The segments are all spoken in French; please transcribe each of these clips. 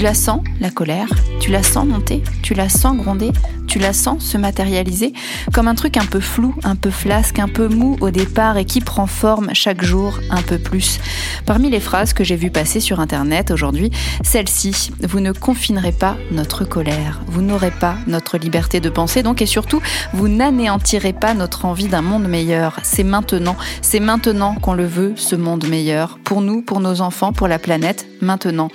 la sens, la colère? Tu la sens monter? Tu la sens gronder? Tu la sens se matérialiser? Comme un truc un peu flou, un peu flasque, un peu mou au départ et qui prend forme chaque jour un peu plus. Parmi les phrases que j'ai vues passer sur Internet aujourd'hui, celle-ci, vous ne confinerez pas notre colère, vous n'aurez pas notre liberté de penser donc et surtout, vous n'anéantirez pas notre envie d'un monde meilleur. C'est maintenant, c'est maintenant qu'on le veut, ce monde meilleur, pour nous, pour nos enfants, pour la planète, maintenant.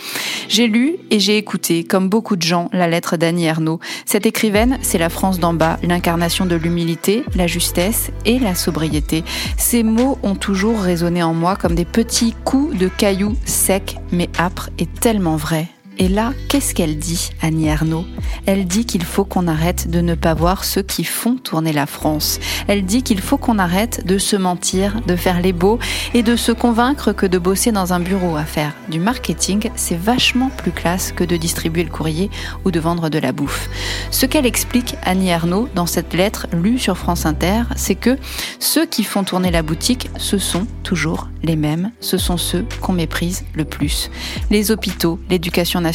J'ai lu et j'ai écouté, comme beaucoup de gens, la lettre d'Annie Ernaux. Cette écrivaine, c'est la France d'en bas, l'incarnation de l'humilité, la justesse et la sobriété. Ces mots ont toujours résonné en moi comme des petits coups de cailloux secs mais âpres et tellement vrais. Et là, qu'est-ce qu'elle dit, Annie Ernaux? Elle dit qu'il faut qu'on arrête de ne pas voir ceux qui font tourner la France. Elle dit qu'il faut qu'on arrête de se mentir, de faire les beaux et de se convaincre que de bosser dans un bureau à faire du marketing, c'est vachement plus classe que de distribuer le courrier ou de vendre de la bouffe. Ce qu'elle explique, Annie Ernaux, dans cette lettre lue sur France Inter, c'est que ceux qui font tourner la boutique, ce sont toujours les mêmes, ce sont ceux qu'on méprise le plus. Les hôpitaux, l'éducation nationale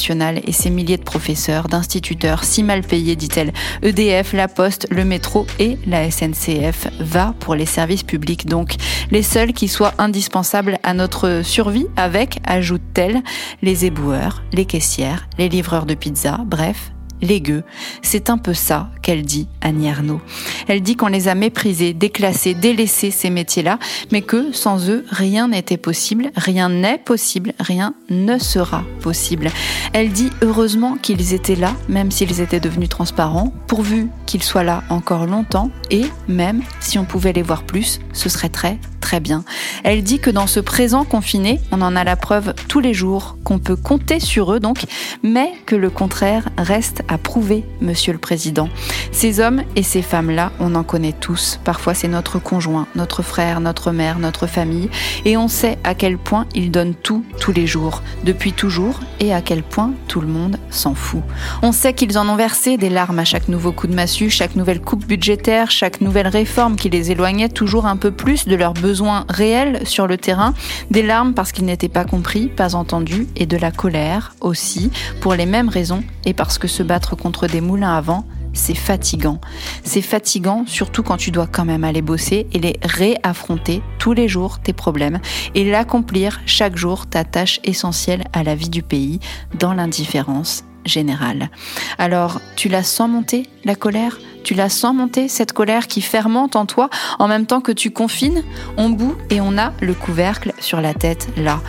et ses milliers de professeurs, d'instituteurs, si mal payés, dit-elle. EDF, la Poste, le métro et la SNCF va pour les services publics donc. Les seuls qui soient indispensables à notre survie avec, ajoute-t-elle, les éboueurs, les caissières, les livreurs de pizza, bref, les gueux. C'est un peu ça qu'elle dit, Annie Arnaud. Elle dit qu'on les a méprisés, déclassés, délaissés ces métiers-là, mais que sans eux, rien n'était possible, rien n'est possible, rien ne sera possible. Elle dit heureusement qu'ils étaient là, même s'ils étaient devenus transparents, pourvu qu'ils soient là encore longtemps, et même si on pouvait les voir plus, ce serait très très bien. Elle dit que dans ce présent confiné, on en a la preuve tous les jours, qu'on peut compter sur eux donc, mais que le contraire reste à prouver, Monsieur le Président. Ces hommes et ces femmes-là, on en connaît tous. Parfois c'est notre conjoint, notre frère, notre mère, notre famille, et on sait à quel point ils donnent tout tous les jours, depuis toujours, et à quel point tout le monde s'en fout. On sait qu'ils en ont versé des larmes à chaque nouveau coup de massue, chaque nouvelle coupe budgétaire, chaque nouvelle réforme qui les éloignait toujours un peu plus de leurs besoins réels sur le terrain, des larmes parce qu'ils n'étaient pas compris, pas entendus, et de la colère aussi, pour les mêmes raisons, et parce que se battre contre des moulins à vent, c'est fatigant. C'est fatigant surtout quand tu dois quand même aller bosser et les réaffronter tous les jours tes problèmes et l'accomplir chaque jour ta tâche essentielle à la vie du pays dans l'indifférence générale. Alors, tu la sens monter, la colère? Tu la sens monter, cette colère qui fermente en toi en même temps que tu confines On bout et on a le couvercle sur la tête là.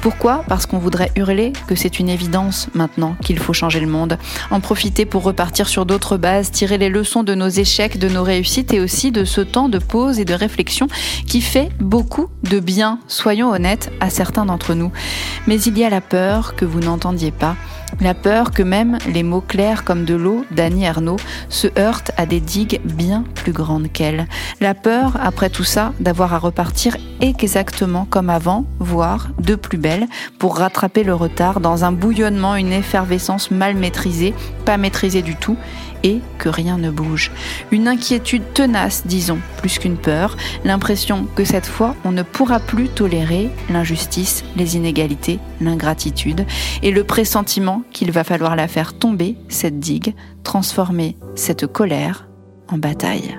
Pourquoi? Parce qu'on voudrait hurler que c'est une évidence maintenant qu'il faut changer le monde, en profiter pour repartir sur d'autres bases, tirer les leçons de nos échecs, de nos réussites et aussi de ce temps de pause et de réflexion qui fait beaucoup de bien, soyons honnêtes, à certains d'entre nous. Mais il y a la peur que vous n'entendiez pas la peur que même les mots clairs comme de l'eau d'Annie Arnaud se heurtent à des digues bien plus grandes qu'elle. La peur, après tout ça, d'avoir à repartir exactement comme avant, voire de plus belle, pour rattraper le retard dans un bouillonnement, une effervescence mal maîtrisée, pas maîtrisée du tout, et que rien ne bouge. Une inquiétude tenace, disons, plus qu'une peur, l'impression que cette fois on ne pourra plus tolérer l'injustice, les inégalités, l'ingratitude, et le pressentiment qu'il va falloir la faire tomber, cette digue, transformer cette colère en bataille.